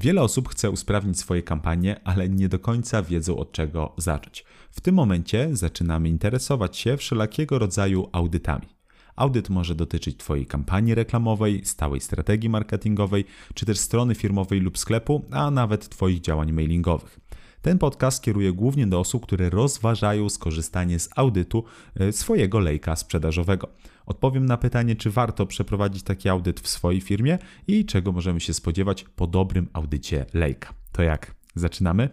Wiele osób chce usprawnić swoje kampanie, ale nie do końca wiedzą od czego zacząć. W tym momencie zaczynamy interesować się wszelakiego rodzaju audytami. Audyt może dotyczyć Twojej kampanii reklamowej, stałej strategii marketingowej, czy też strony firmowej lub sklepu, a nawet Twoich działań mailingowych. Ten podcast kieruje głównie do osób, które rozważają skorzystanie z audytu e, swojego lejka sprzedażowego. Odpowiem na pytanie, czy warto przeprowadzić taki audyt w swojej firmie i czego możemy się spodziewać po dobrym audycie lejka. To jak? Zaczynamy?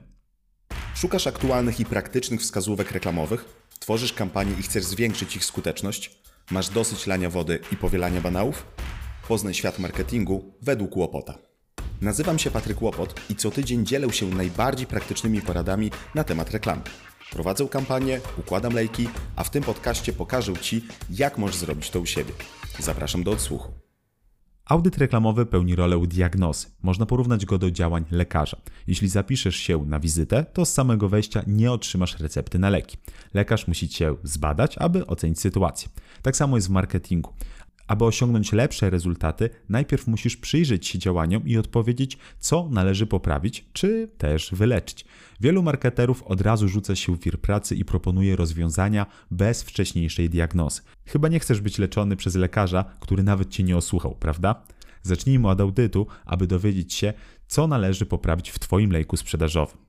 Szukasz aktualnych i praktycznych wskazówek reklamowych? Tworzysz kampanię i chcesz zwiększyć ich skuteczność? Masz dosyć lania wody i powielania banałów? Poznaj świat marketingu według Łopota. Nazywam się Patryk Łopot i co tydzień dzielę się najbardziej praktycznymi poradami na temat reklamy. Prowadzę kampanię, układam lejki, a w tym podcaście pokażę Ci, jak możesz zrobić to u siebie. Zapraszam do odsłuchu. Audyt reklamowy pełni rolę diagnozy. Można porównać go do działań lekarza. Jeśli zapiszesz się na wizytę, to z samego wejścia nie otrzymasz recepty na leki. Lekarz musi cię zbadać, aby ocenić sytuację. Tak samo jest w marketingu. Aby osiągnąć lepsze rezultaty, najpierw musisz przyjrzeć się działaniom i odpowiedzieć, co należy poprawić, czy też wyleczyć. Wielu marketerów od razu rzuca się w wir pracy i proponuje rozwiązania bez wcześniejszej diagnozy. Chyba nie chcesz być leczony przez lekarza, który nawet cię nie osłuchał, prawda? Zacznijmy od audytu, aby dowiedzieć się, co należy poprawić w Twoim lejku sprzedażowym.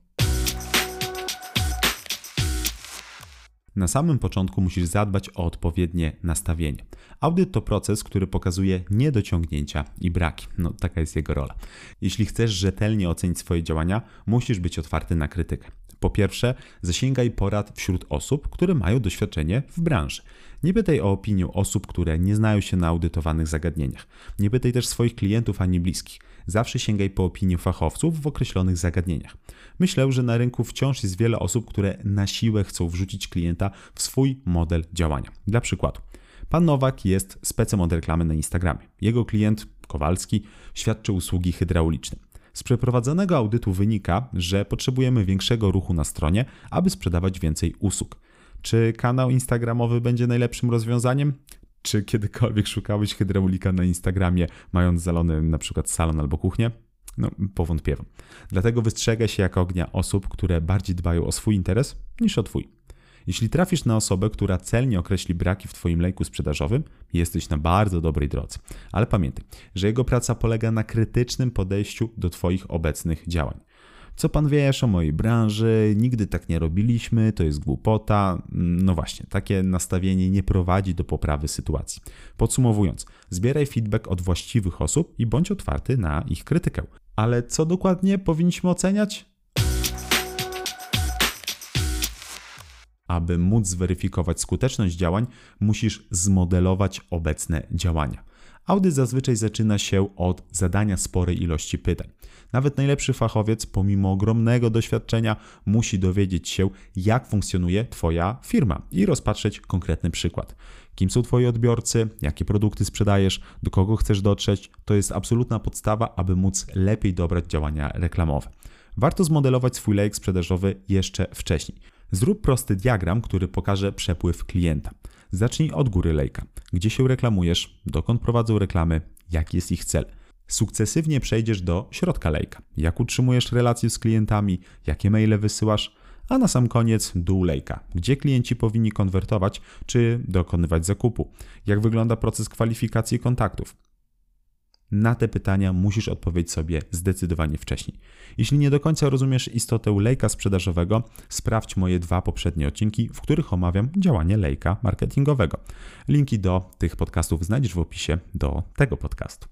Na samym początku musisz zadbać o odpowiednie nastawienie. Audyt to proces, który pokazuje niedociągnięcia i braki. No, taka jest jego rola. Jeśli chcesz rzetelnie ocenić swoje działania, musisz być otwarty na krytykę. Po pierwsze, zasięgaj porad wśród osób, które mają doświadczenie w branży. Nie pytaj o opinię osób, które nie znają się na audytowanych zagadnieniach. Nie pytaj też swoich klientów ani bliskich. Zawsze sięgaj po opinię fachowców w określonych zagadnieniach. Myślę, że na rynku wciąż jest wiele osób, które na siłę chcą wrzucić klienta w swój model działania. Dla przykładu, pan Nowak jest specem od reklamy na Instagramie. Jego klient, Kowalski, świadczy usługi hydrauliczne. Z przeprowadzonego audytu wynika, że potrzebujemy większego ruchu na stronie, aby sprzedawać więcej usług. Czy kanał Instagramowy będzie najlepszym rozwiązaniem? Czy kiedykolwiek szukałeś hydraulika na Instagramie, mając zalony na przykład salon albo kuchnię? No, powątpiewam. Dlatego wystrzegaj się jak ognia osób, które bardziej dbają o swój interes niż o twój. Jeśli trafisz na osobę, która celnie określi braki w Twoim lejku sprzedażowym, jesteś na bardzo dobrej drodze. Ale pamiętaj, że jego praca polega na krytycznym podejściu do Twoich obecnych działań. Co pan wiesz o mojej branży? Nigdy tak nie robiliśmy, to jest głupota. No właśnie, takie nastawienie nie prowadzi do poprawy sytuacji. Podsumowując, zbieraj feedback od właściwych osób i bądź otwarty na ich krytykę. Ale co dokładnie powinniśmy oceniać? Aby móc zweryfikować skuteczność działań, musisz zmodelować obecne działania. Audyt zazwyczaj zaczyna się od zadania sporej ilości pytań. Nawet najlepszy fachowiec, pomimo ogromnego doświadczenia, musi dowiedzieć się, jak funkcjonuje Twoja firma i rozpatrzeć konkretny przykład. Kim są Twoi odbiorcy, jakie produkty sprzedajesz, do kogo chcesz dotrzeć, to jest absolutna podstawa, aby móc lepiej dobrać działania reklamowe. Warto zmodelować swój lejek sprzedażowy jeszcze wcześniej. Zrób prosty diagram, który pokaże przepływ klienta. Zacznij od góry lejka. Gdzie się reklamujesz, dokąd prowadzą reklamy, jaki jest ich cel. Sukcesywnie przejdziesz do środka lejka. Jak utrzymujesz relacje z klientami, jakie maile wysyłasz, a na sam koniec dół lejka, gdzie klienci powinni konwertować czy dokonywać zakupu, jak wygląda proces kwalifikacji kontaktów. Na te pytania musisz odpowiedzieć sobie zdecydowanie wcześniej. Jeśli nie do końca rozumiesz istotę lejka sprzedażowego, sprawdź moje dwa poprzednie odcinki, w których omawiam działanie lejka marketingowego. Linki do tych podcastów znajdziesz w opisie do tego podcastu.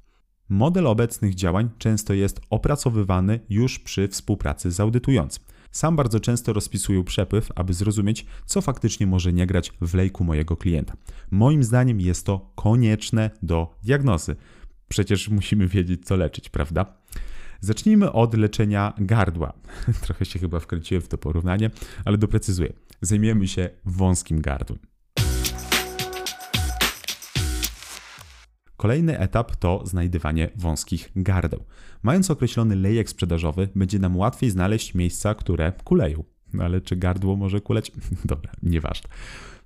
Model obecnych działań często jest opracowywany już przy współpracy z audytującym. Sam bardzo często rozpisuję przepływ, aby zrozumieć, co faktycznie może nie grać w lejku mojego klienta. Moim zdaniem jest to konieczne do diagnozy. Przecież musimy wiedzieć, co leczyć, prawda? Zacznijmy od leczenia gardła. Trochę się chyba wkręciłem w to porównanie, ale doprecyzuję. Zajmiemy się wąskim gardłem. Kolejny etap to znajdywanie wąskich gardeł. Mając określony lejek sprzedażowy, będzie nam łatwiej znaleźć miejsca, które kuleją. No ale czy gardło może kuleć? Dobra, nieważne.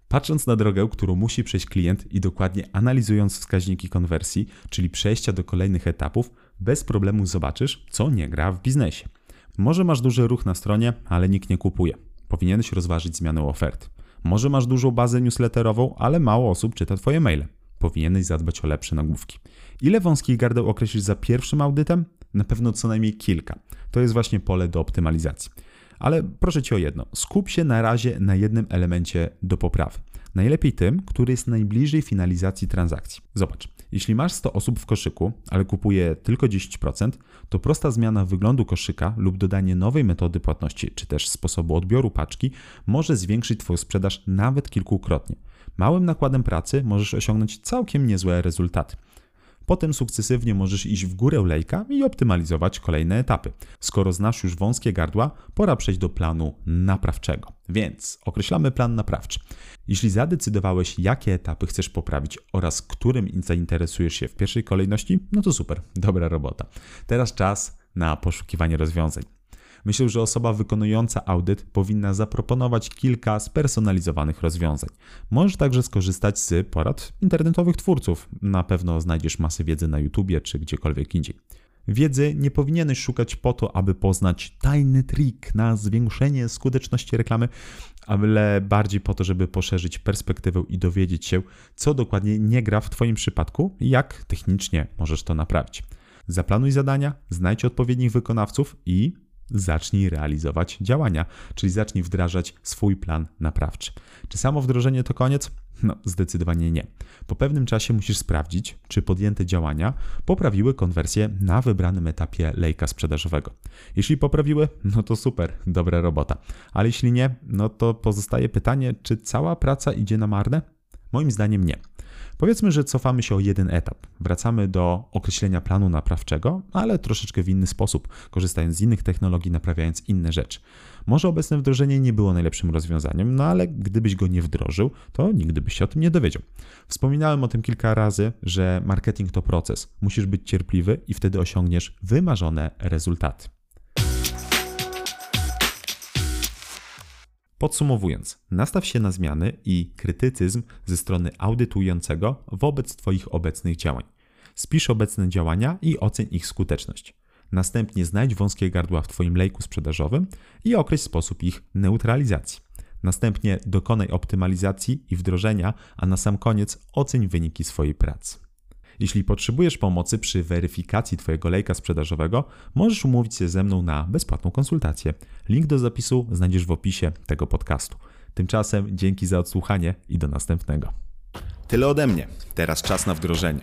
Patrząc na drogę, którą musi przejść klient i dokładnie analizując wskaźniki konwersji, czyli przejścia do kolejnych etapów, bez problemu zobaczysz, co nie gra w biznesie. Może masz duży ruch na stronie, ale nikt nie kupuje. Powinieneś rozważyć zmianę oferty. Może masz dużą bazę newsletterową, ale mało osób czyta Twoje maile. Powinieneś zadbać o lepsze nagłówki. Ile wąskich gardeł określisz za pierwszym audytem? Na pewno co najmniej kilka. To jest właśnie pole do optymalizacji. Ale proszę Cię o jedno. Skup się na razie na jednym elemencie do poprawy. Najlepiej tym, który jest najbliżej finalizacji transakcji. Zobacz, jeśli masz 100 osób w koszyku, ale kupuje tylko 10%, to prosta zmiana wyglądu koszyka lub dodanie nowej metody płatności, czy też sposobu odbioru paczki może zwiększyć Twoją sprzedaż nawet kilkukrotnie. Małym nakładem pracy możesz osiągnąć całkiem niezłe rezultaty. Potem sukcesywnie możesz iść w górę lejka i optymalizować kolejne etapy. Skoro znasz już wąskie gardła, pora przejść do planu naprawczego. Więc określamy plan naprawczy. Jeśli zadecydowałeś, jakie etapy chcesz poprawić oraz którym zainteresujesz się w pierwszej kolejności, no to super, dobra robota. Teraz czas na poszukiwanie rozwiązań. Myślę, że osoba wykonująca audyt powinna zaproponować kilka spersonalizowanych rozwiązań. Możesz także skorzystać z porad internetowych twórców. Na pewno znajdziesz masę wiedzy na YouTubie czy gdziekolwiek indziej. Wiedzy nie powinieneś szukać po to, aby poznać tajny trik na zwiększenie skuteczności reklamy, ale bardziej po to, żeby poszerzyć perspektywę i dowiedzieć się, co dokładnie nie gra w Twoim przypadku i jak technicznie możesz to naprawić. Zaplanuj zadania, znajdź odpowiednich wykonawców i zacznij realizować działania, czyli zacznij wdrażać swój plan naprawczy. Czy samo wdrożenie to koniec? No, zdecydowanie nie. Po pewnym czasie musisz sprawdzić, czy podjęte działania poprawiły konwersję na wybranym etapie lejka sprzedażowego. Jeśli poprawiły, no to super, dobra robota. Ale jeśli nie, no to pozostaje pytanie, czy cała praca idzie na marne? Moim zdaniem nie. Powiedzmy, że cofamy się o jeden etap. Wracamy do określenia planu naprawczego, ale troszeczkę w inny sposób, korzystając z innych technologii, naprawiając inne rzeczy. Może obecne wdrożenie nie było najlepszym rozwiązaniem, no ale gdybyś go nie wdrożył, to nigdy byś się o tym nie dowiedział. Wspominałem o tym kilka razy, że marketing to proces. Musisz być cierpliwy i wtedy osiągniesz wymarzone rezultaty. Podsumowując, nastaw się na zmiany i krytycyzm ze strony audytującego wobec Twoich obecnych działań. Spisz obecne działania i oceń ich skuteczność. Następnie znajdź wąskie gardła w Twoim lejku sprzedażowym i określ sposób ich neutralizacji. Następnie dokonaj optymalizacji i wdrożenia, a na sam koniec oceń wyniki swojej pracy. Jeśli potrzebujesz pomocy przy weryfikacji Twojego lejka sprzedażowego, możesz umówić się ze mną na bezpłatną konsultację. Link do zapisu znajdziesz w opisie tego podcastu. Tymczasem dzięki za odsłuchanie i do następnego. Tyle ode mnie. Teraz czas na wdrożenie.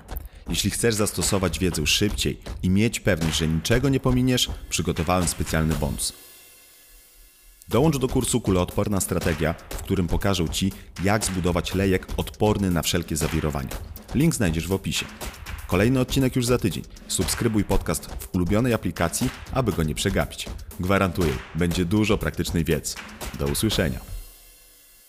Jeśli chcesz zastosować wiedzę szybciej i mieć pewność, że niczego nie pominiesz, przygotowałem specjalny bonus. Dołącz do kursu Kuloodporna Strategia, w którym pokażę Ci, jak zbudować lejek odporny na wszelkie zawirowania. Link znajdziesz w opisie. Kolejny odcinek już za tydzień. Subskrybuj podcast w ulubionej aplikacji, aby go nie przegapić. Gwarantuję, będzie dużo praktycznej wiedzy. Do usłyszenia.